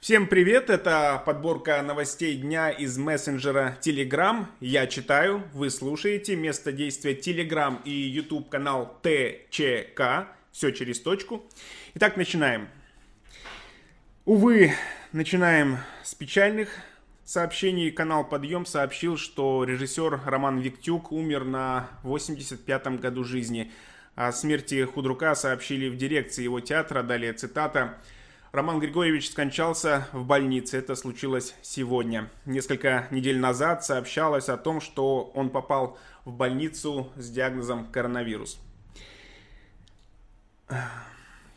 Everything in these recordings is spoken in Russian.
Всем привет, это подборка новостей дня из мессенджера Telegram. Я читаю, вы слушаете. Место действия Telegram и YouTube канал ТЧК. Все через точку. Итак, начинаем. Увы, начинаем с печальных сообщений. Канал Подъем сообщил, что режиссер Роман Виктюк умер на 85-м году жизни. О смерти худрука сообщили в дирекции его театра. Далее цитата. Роман Григорьевич скончался в больнице. Это случилось сегодня. Несколько недель назад сообщалось о том, что он попал в больницу с диагнозом коронавирус.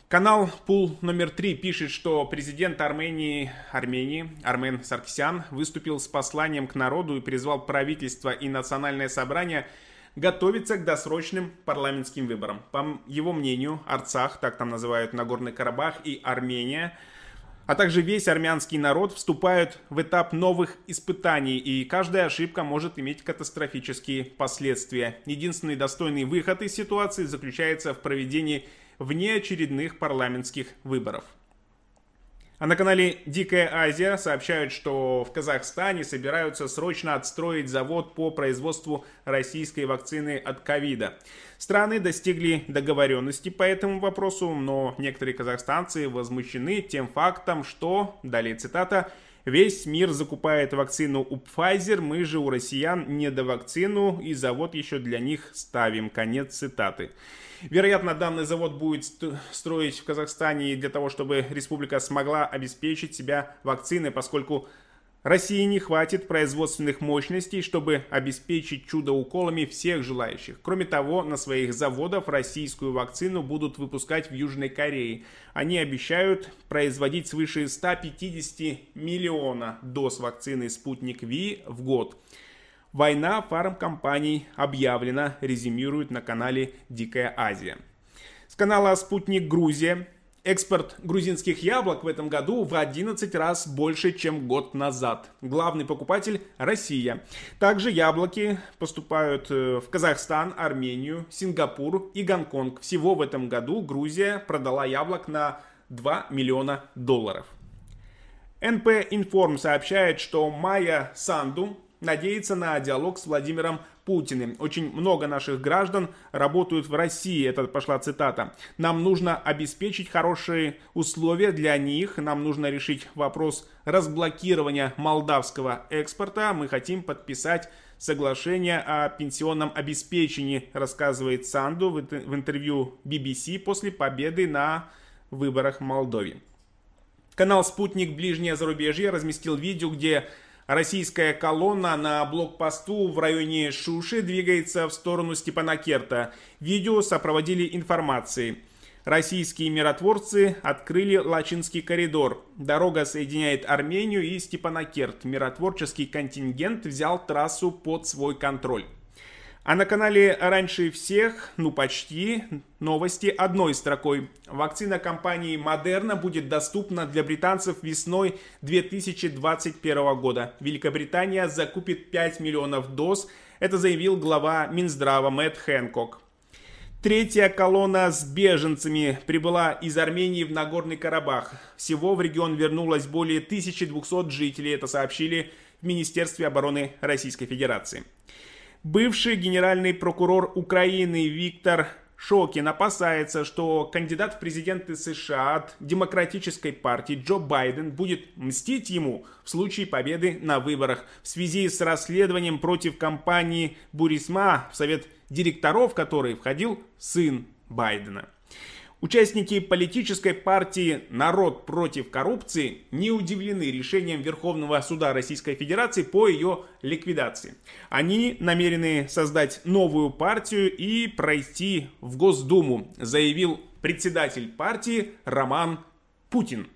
Канал Пул номер три пишет, что президент Армении, Армении Армен Саркисян выступил с посланием к народу и призвал правительство и национальное собрание – готовится к досрочным парламентским выборам. По его мнению, Арцах, так там называют Нагорный Карабах и Армения, а также весь армянский народ вступают в этап новых испытаний, и каждая ошибка может иметь катастрофические последствия. Единственный достойный выход из ситуации заключается в проведении внеочередных парламентских выборов. А на канале Дикая Азия сообщают, что в Казахстане собираются срочно отстроить завод по производству российской вакцины от ковида. Страны достигли договоренности по этому вопросу, но некоторые казахстанцы возмущены тем фактом, что, далее цитата, Весь мир закупает вакцину у Pfizer, мы же у россиян не до вакцину и завод еще для них ставим. Конец цитаты. Вероятно, данный завод будет строить в Казахстане для того, чтобы республика смогла обеспечить себя вакциной, поскольку России не хватит производственных мощностей, чтобы обеспечить чудо-уколами всех желающих. Кроме того, на своих заводах российскую вакцину будут выпускать в Южной Корее. Они обещают производить свыше 150 миллиона доз вакцины «Спутник Ви» в год. Война фармкомпаний объявлена, резюмирует на канале Дикая Азия. С канала Спутник Грузия. Экспорт грузинских яблок в этом году в 11 раз больше, чем год назад. Главный покупатель – Россия. Также яблоки поступают э, в Казахстан, Армению, Сингапур и Гонконг. Всего в этом году Грузия продала яблок на 2 миллиона долларов. НП Информ сообщает, что Майя Санду надеется на диалог с Владимиром Путиным. Очень много наших граждан работают в России, это пошла цитата. Нам нужно обеспечить хорошие условия для них, нам нужно решить вопрос разблокирования молдавского экспорта. Мы хотим подписать соглашение о пенсионном обеспечении, рассказывает Санду в интервью BBC после победы на выборах в Молдове. Канал «Спутник. Ближнее зарубежье» разместил видео, где Российская колонна на блокпосту в районе Шуши двигается в сторону Степанакерта. Видео сопроводили информацией. Российские миротворцы открыли Лачинский коридор. Дорога соединяет Армению и Степанакерт. Миротворческий контингент взял трассу под свой контроль. А на канале раньше всех, ну почти, новости одной строкой. Вакцина компании Moderna будет доступна для британцев весной 2021 года. Великобритания закупит 5 миллионов доз. Это заявил глава Минздрава Мэтт Хэнкок. Третья колонна с беженцами прибыла из Армении в Нагорный Карабах. Всего в регион вернулось более 1200 жителей, это сообщили в Министерстве обороны Российской Федерации. Бывший генеральный прокурор Украины Виктор Шокин опасается, что кандидат в президенты США от Демократической партии Джо Байден будет мстить ему в случае победы на выборах в связи с расследованием против компании Бурисма, в совет директоров которой входил сын Байдена. Участники политической партии «Народ против коррупции» не удивлены решением Верховного суда Российской Федерации по ее ликвидации. Они намерены создать новую партию и пройти в Госдуму, заявил председатель партии Роман Путин.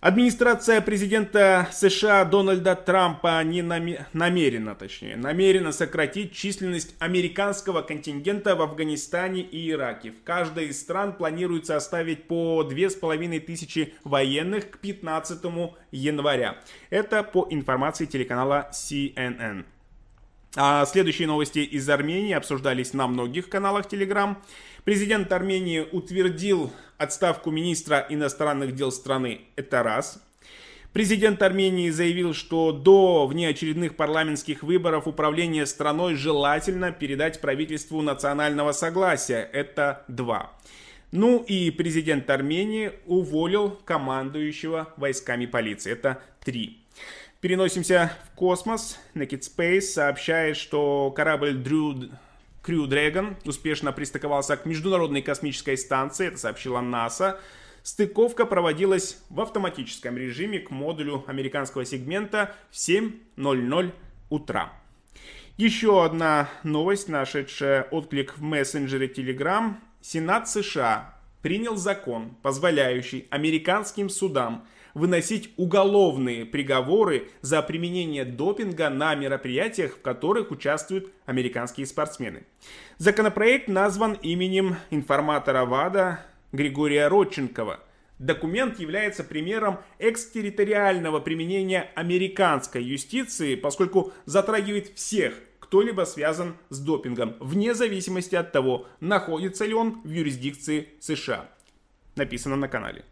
Администрация президента США Дональда Трампа не намерена, точнее, намерена сократить численность американского контингента в Афганистане и Ираке. В каждой из стран планируется оставить по 2500 военных к 15 января. Это по информации телеканала CNN. А следующие новости из Армении обсуждались на многих каналах Telegram. Президент Армении утвердил отставку министра иностранных дел страны. Это раз. Президент Армении заявил, что до внеочередных парламентских выборов управление страной желательно передать правительству национального согласия. Это два. Ну и президент Армении уволил командующего войсками полиции. Это три. Переносимся в космос. Naked Space сообщает, что корабль Drew Crew Dragon успешно пристыковался к Международной космической станции, это сообщила НАСА. Стыковка проводилась в автоматическом режиме к модулю американского сегмента в 7.00 утра. Еще одна новость, нашедшая отклик в мессенджере Telegram. Сенат США принял закон, позволяющий американским судам выносить уголовные приговоры за применение допинга на мероприятиях, в которых участвуют американские спортсмены. Законопроект назван именем информатора ВАДА Григория Родченкова. Документ является примером экстерриториального применения американской юстиции, поскольку затрагивает всех, кто-либо связан с допингом, вне зависимости от того, находится ли он в юрисдикции США. Написано на канале.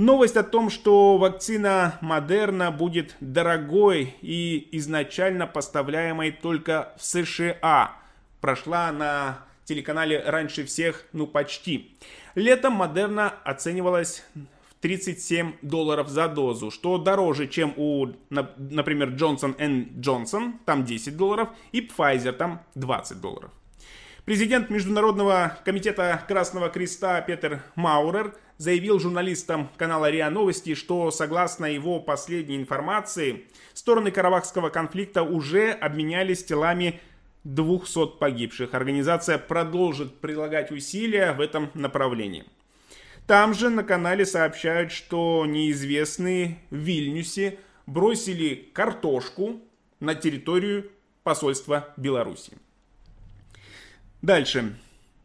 Новость о том, что вакцина Модерна будет дорогой и изначально поставляемой только в США, прошла на телеканале раньше всех, ну почти. Летом Модерна оценивалась в 37 долларов за дозу, что дороже, чем у, например, Johnson Johnson, там 10 долларов, и Pfizer, там 20 долларов. Президент Международного комитета Красного Креста Петер Маурер заявил журналистам канала РИА Новости, что согласно его последней информации, стороны Карабахского конфликта уже обменялись телами 200 погибших. Организация продолжит прилагать усилия в этом направлении. Там же на канале сообщают, что неизвестные в Вильнюсе бросили картошку на территорию посольства Беларуси. Дальше.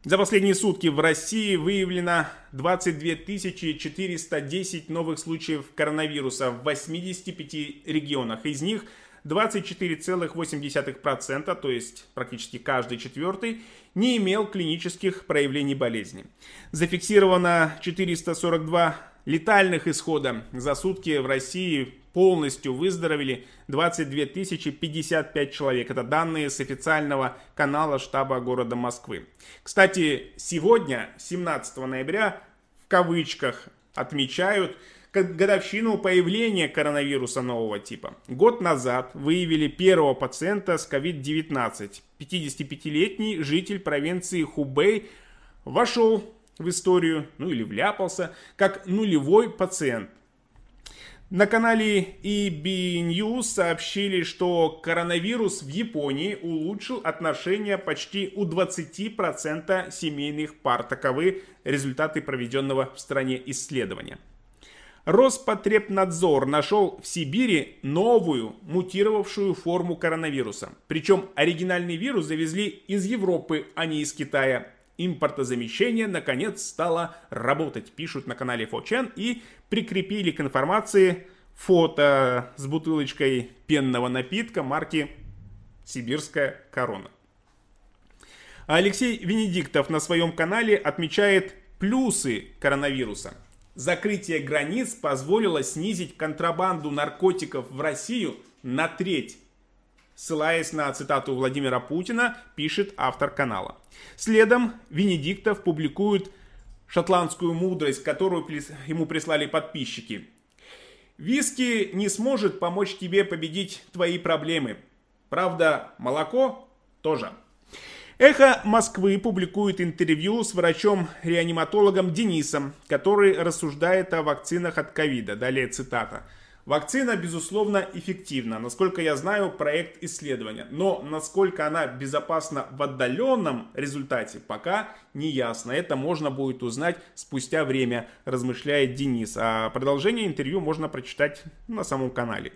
За последние сутки в России выявлено 22 410 новых случаев коронавируса в 85 регионах. Из них 24,8%, то есть практически каждый четвертый, не имел клинических проявлений болезни. Зафиксировано 442 летальных исхода. За сутки в России полностью выздоровели 22 055 человек. Это данные с официального канала штаба города Москвы. Кстати, сегодня, 17 ноября, в кавычках отмечают годовщину появления коронавируса нового типа. Год назад выявили первого пациента с COVID-19. 55-летний житель провинции Хубей вошел в историю, ну или вляпался, как нулевой пациент. На канале EB News сообщили, что коронавирус в Японии улучшил отношения почти у 20% семейных пар. Таковы результаты проведенного в стране исследования. Роспотребнадзор нашел в Сибири новую мутировавшую форму коронавируса. Причем оригинальный вирус завезли из Европы, а не из Китая импортозамещение наконец стало работать, пишут на канале Фочен и прикрепили к информации фото с бутылочкой пенного напитка марки «Сибирская корона». Алексей Венедиктов на своем канале отмечает плюсы коронавируса. Закрытие границ позволило снизить контрабанду наркотиков в Россию на треть ссылаясь на цитату Владимира Путина, пишет автор канала. Следом Венедиктов публикует шотландскую мудрость, которую ему прислали подписчики. Виски не сможет помочь тебе победить твои проблемы. Правда, молоко тоже. Эхо Москвы публикует интервью с врачом-реаниматологом Денисом, который рассуждает о вакцинах от ковида. Далее цитата. Вакцина, безусловно, эффективна. Насколько я знаю, проект исследования. Но насколько она безопасна в отдаленном результате, пока не ясно. Это можно будет узнать спустя время, размышляет Денис. А продолжение интервью можно прочитать на самом канале.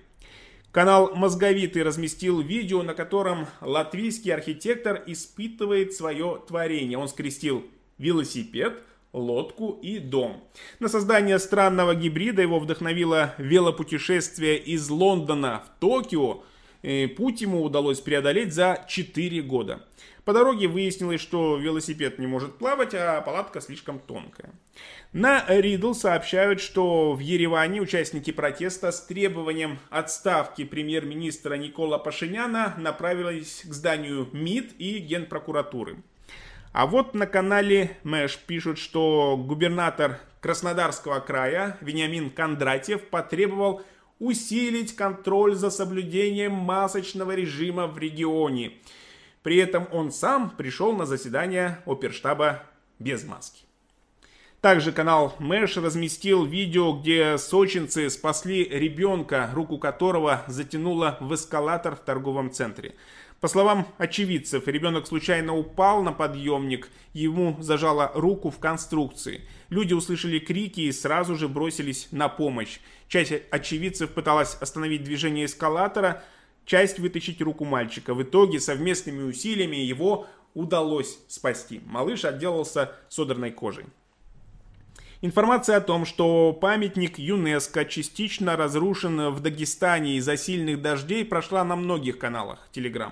Канал Мозговитый разместил видео, на котором латвийский архитектор испытывает свое творение. Он скрестил велосипед, лодку и дом. На создание странного гибрида его вдохновило велопутешествие из Лондона в Токио, путь ему удалось преодолеть за 4 года. По дороге выяснилось, что велосипед не может плавать, а палатка слишком тонкая. На Ридл сообщают, что в Ереване участники протеста с требованием отставки премьер-министра Никола Пашиняна направились к зданию МИД и Генпрокуратуры. А вот на канале Мэш пишут, что губернатор Краснодарского края Вениамин Кондратьев потребовал усилить контроль за соблюдением масочного режима в регионе. При этом он сам пришел на заседание оперштаба без маски. Также канал Мэш разместил видео, где сочинцы спасли ребенка, руку которого затянуло в эскалатор в торговом центре. По словам очевидцев, ребенок случайно упал на подъемник, ему зажало руку в конструкции. Люди услышали крики и сразу же бросились на помощь. Часть очевидцев пыталась остановить движение эскалатора, часть вытащить руку мальчика. В итоге совместными усилиями его удалось спасти. Малыш отделался содранной кожей. Информация о том, что памятник ЮНЕСКО частично разрушен в Дагестане из-за сильных дождей, прошла на многих каналах Telegram.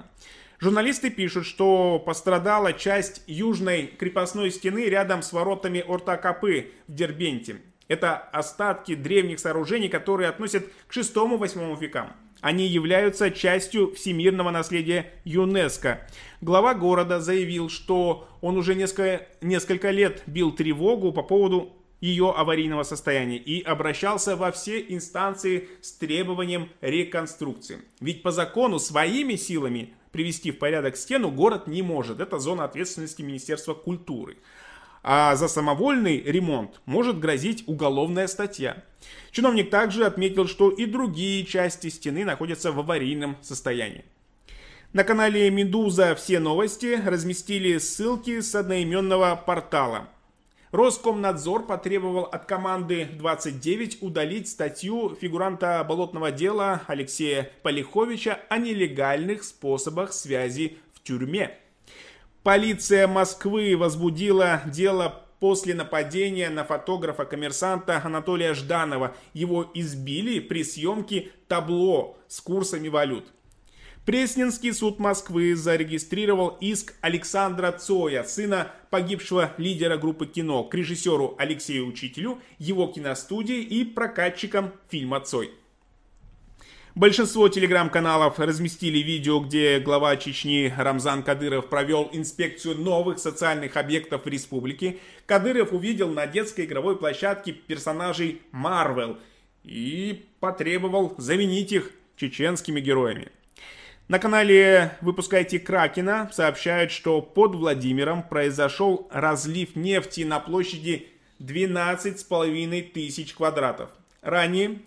Журналисты пишут, что пострадала часть южной крепостной стены рядом с воротами Ортакапы в Дербенте. Это остатки древних сооружений, которые относят к 6-8 векам. Они являются частью всемирного наследия ЮНЕСКО. Глава города заявил, что он уже несколько, несколько лет бил тревогу по поводу ее аварийного состояния и обращался во все инстанции с требованием реконструкции. Ведь по закону своими силами привести в порядок стену город не может. Это зона ответственности Министерства культуры. А за самовольный ремонт может грозить уголовная статья. Чиновник также отметил, что и другие части стены находятся в аварийном состоянии. На канале Медуза все новости разместили ссылки с одноименного портала – Роскомнадзор потребовал от команды 29 удалить статью фигуранта болотного дела Алексея Полиховича о нелегальных способах связи в тюрьме. Полиция Москвы возбудила дело после нападения на фотографа-коммерсанта Анатолия Жданова. Его избили при съемке табло с курсами валют. Пресненский суд Москвы зарегистрировал иск Александра Цоя, сына погибшего лидера группы кино, к режиссеру Алексею Учителю, его киностудии и прокатчикам фильма «Цой». Большинство телеграм-каналов разместили видео, где глава Чечни Рамзан Кадыров провел инспекцию новых социальных объектов в республике. Кадыров увидел на детской игровой площадке персонажей Марвел и потребовал заменить их чеченскими героями. На канале «Выпускайте Кракена» сообщают, что под Владимиром произошел разлив нефти на площади 12,5 тысяч квадратов. Ранее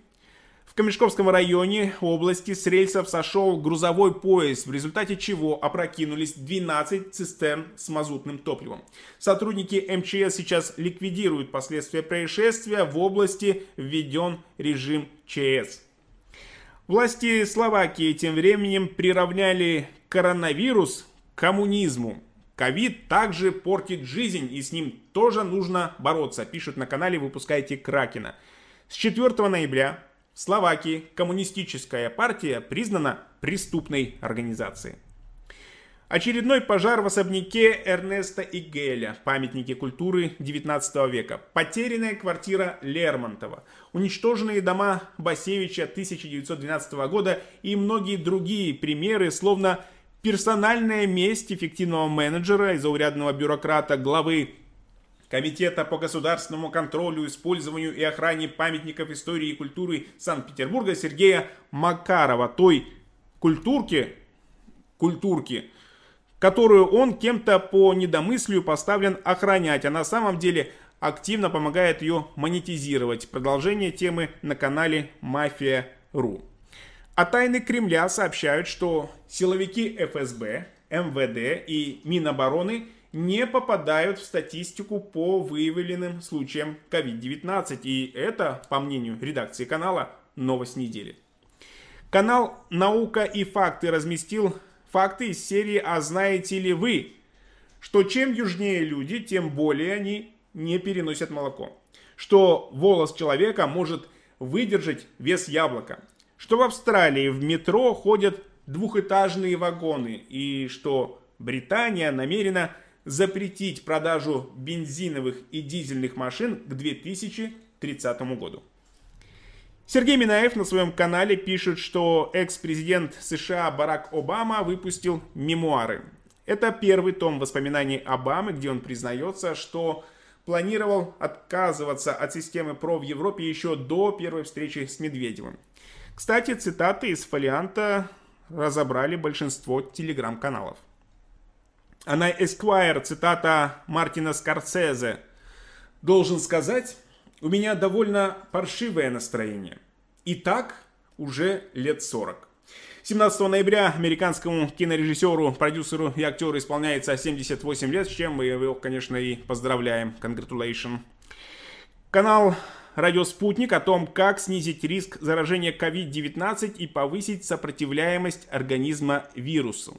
в Камешковском районе области с рельсов сошел грузовой поезд, в результате чего опрокинулись 12 цистерн с мазутным топливом. Сотрудники МЧС сейчас ликвидируют последствия происшествия. В области введен режим ЧС. Власти Словакии тем временем приравняли коронавирус к коммунизму. Ковид также портит жизнь, и с ним тоже нужно бороться, пишут на канале «Выпускайте Кракена». С 4 ноября в Словакии коммунистическая партия признана преступной организацией. Очередной пожар в особняке Эрнеста и Геля, памятники культуры 19 века. Потерянная квартира Лермонтова, уничтоженные дома Басевича 1912 года и многие другие примеры, словно персональная месть эффективного менеджера и заурядного бюрократа главы Комитета по государственному контролю, использованию и охране памятников истории и культуры Санкт-Петербурга Сергея Макарова, той культурки, культурки, которую он кем-то по недомыслию поставлен охранять, а на самом деле активно помогает ее монетизировать. Продолжение темы на канале Мафия.ру. А тайны Кремля сообщают, что силовики ФСБ, МВД и Минобороны не попадают в статистику по выявленным случаям COVID-19. И это, по мнению редакции канала, новость недели. Канал «Наука и факты» разместил Факты из серии «А знаете ли вы?» Что чем южнее люди, тем более они не переносят молоко. Что волос человека может выдержать вес яблока. Что в Австралии в метро ходят двухэтажные вагоны и что Британия намерена запретить продажу бензиновых и дизельных машин к 2030 году. Сергей Минаев на своем канале пишет, что экс-президент США Барак Обама выпустил мемуары. Это первый том воспоминаний Обамы, где он признается, что планировал отказываться от системы ПРО в Европе еще до первой встречи с Медведевым. Кстати, цитаты из фолианта разобрали большинство телеграм-каналов. А на Esquire цитата Мартина Скорсезе. «Должен сказать, у меня довольно паршивое настроение. И так уже лет 40. 17 ноября американскому кинорежиссеру, продюсеру и актеру исполняется 78 лет, с чем мы его, конечно, и поздравляем. Congratulations. Канал Радио Спутник о том, как снизить риск заражения COVID-19 и повысить сопротивляемость организма вирусу.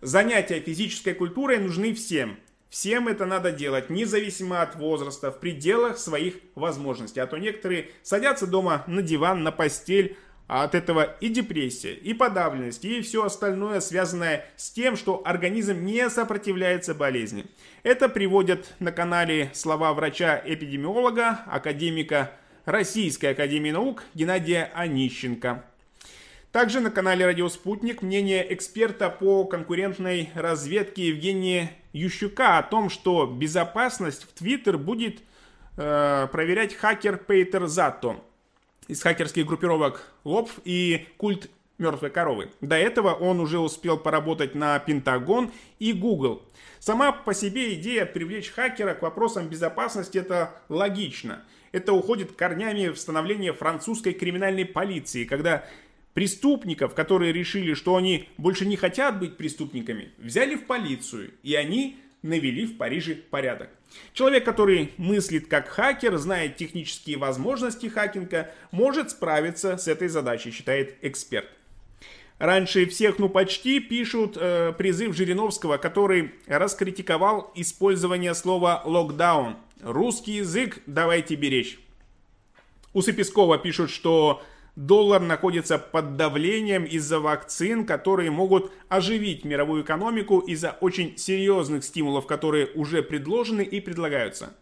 Занятия физической культурой нужны всем. Всем это надо делать, независимо от возраста, в пределах своих возможностей. А то некоторые садятся дома на диван, на постель, а от этого и депрессия, и подавленность, и все остальное, связанное с тем, что организм не сопротивляется болезни. Это приводят на канале слова врача-эпидемиолога, академика Российской Академии Наук Геннадия Онищенко. Также на канале Радио Спутник мнение эксперта по конкурентной разведке Евгения Ющука о том, что безопасность в Твиттер будет э, проверять хакер Пейтер Затто из хакерских группировок ЛОПФ и культ мертвой коровы. До этого он уже успел поработать на Пентагон и Google. Сама по себе идея привлечь хакера к вопросам безопасности это логично. Это уходит корнями в становление французской криминальной полиции, когда преступников, которые решили, что они больше не хотят быть преступниками, взяли в полицию, и они навели в Париже порядок. Человек, который мыслит как хакер, знает технические возможности хакинга, может справиться с этой задачей, считает эксперт. Раньше всех, ну почти, пишут э, призыв Жириновского, который раскритиковал использование слова «локдаун». Русский язык давайте беречь. Усы Пескова пишут, что доллар находится под давлением из-за вакцин, которые могут оживить мировую экономику из-за очень серьезных стимулов, которые уже предложены и предлагаются.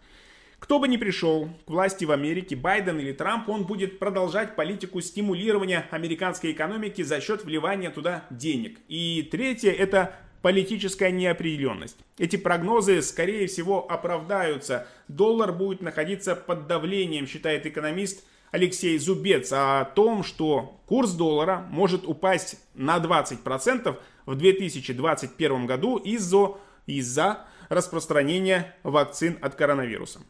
Кто бы ни пришел к власти в Америке, Байден или Трамп, он будет продолжать политику стимулирования американской экономики за счет вливания туда денег. И третье – это политическая неопределенность. Эти прогнозы, скорее всего, оправдаются. Доллар будет находиться под давлением, считает экономист – Алексей Зубец о том, что курс доллара может упасть на 20% в 2021 году из-за из распространения вакцин от коронавируса.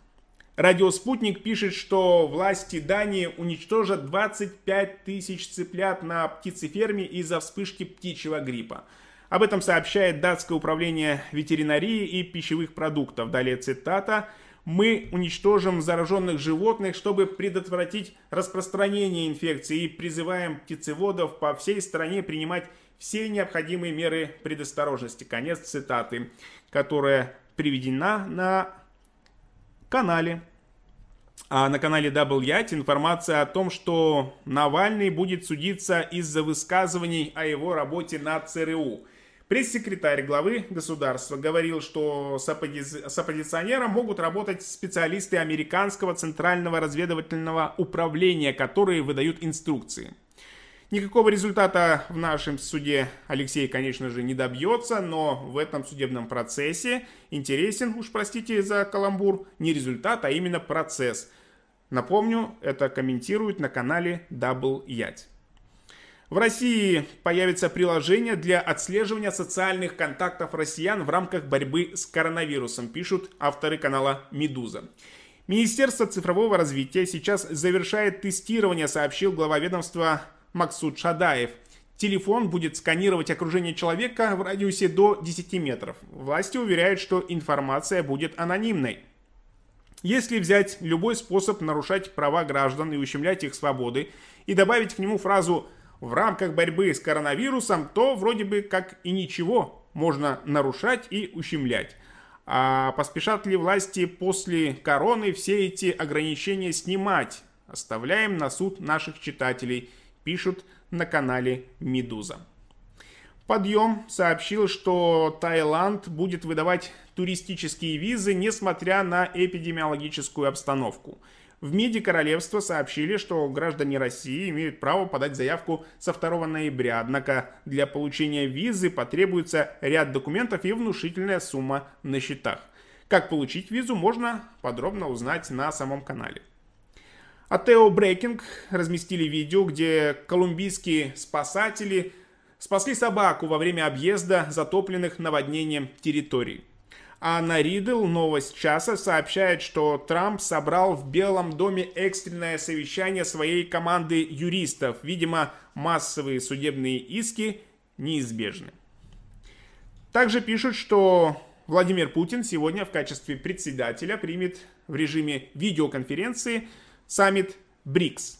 Радио «Спутник» пишет, что власти Дании уничтожат 25 тысяч цыплят на птицеферме из-за вспышки птичьего гриппа. Об этом сообщает датское управление ветеринарии и пищевых продуктов. Далее цитата мы уничтожим зараженных животных, чтобы предотвратить распространение инфекции и призываем птицеводов по всей стране принимать все необходимые меры предосторожности. Конец цитаты, которая приведена на канале. А на канале Yacht информация о том, что Навальный будет судиться из-за высказываний о его работе на ЦРУ. Пресс-секретарь главы государства говорил, что с, оппози... с оппозиционером могут работать специалисты американского центрального разведывательного управления, которые выдают инструкции. Никакого результата в нашем суде Алексей, конечно же, не добьется, но в этом судебном процессе интересен, уж простите за каламбур, не результат, а именно процесс. Напомню, это комментируют на канале Double Ять. В России появится приложение для отслеживания социальных контактов россиян в рамках борьбы с коронавирусом, пишут авторы канала «Медуза». Министерство цифрового развития сейчас завершает тестирование, сообщил глава ведомства Максут Шадаев. Телефон будет сканировать окружение человека в радиусе до 10 метров. Власти уверяют, что информация будет анонимной. Если взять любой способ нарушать права граждан и ущемлять их свободы и добавить к нему фразу в рамках борьбы с коронавирусом, то вроде бы как и ничего можно нарушать и ущемлять. А поспешат ли власти после короны все эти ограничения снимать? Оставляем на суд наших читателей, пишут на канале Медуза. Подъем сообщил, что Таиланд будет выдавать туристические визы, несмотря на эпидемиологическую обстановку. В МИДе королевства сообщили, что граждане России имеют право подать заявку со 2 ноября, однако для получения визы потребуется ряд документов и внушительная сумма на счетах. Как получить визу, можно подробно узнать на самом канале. А Тео Брейкинг разместили видео, где колумбийские спасатели спасли собаку во время объезда затопленных наводнением территорий. Анна Ридл, новость часа, сообщает, что Трамп собрал в Белом доме экстренное совещание своей команды юристов. Видимо, массовые судебные иски неизбежны. Также пишут, что Владимир Путин сегодня в качестве председателя примет в режиме видеоконференции саммит БРИКС.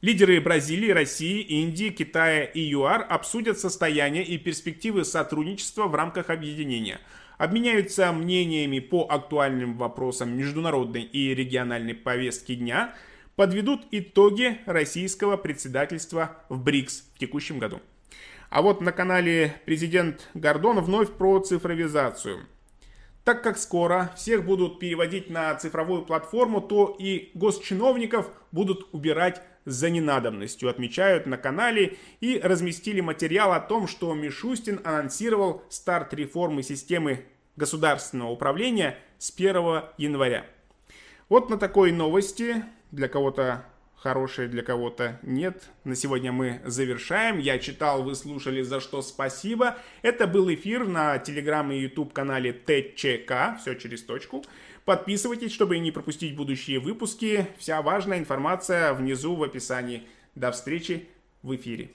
Лидеры Бразилии, России, Индии, Китая и ЮАР обсудят состояние и перспективы сотрудничества в рамках объединения – обменяются мнениями по актуальным вопросам международной и региональной повестки дня, подведут итоги российского председательства в БРИКС в текущем году. А вот на канале президент Гордон вновь про цифровизацию. Так как скоро всех будут переводить на цифровую платформу, то и госчиновников будут убирать за ненадобностью, отмечают на канале и разместили материал о том, что Мишустин анонсировал старт реформы системы государственного управления с 1 января. Вот на такой новости, для кого-то хорошие, для кого-то нет. На сегодня мы завершаем. Я читал, вы слушали, за что спасибо. Это был эфир на телеграм и YouTube канале ТЧК, все через точку. Подписывайтесь, чтобы не пропустить будущие выпуски. Вся важная информация внизу в описании. До встречи в эфире.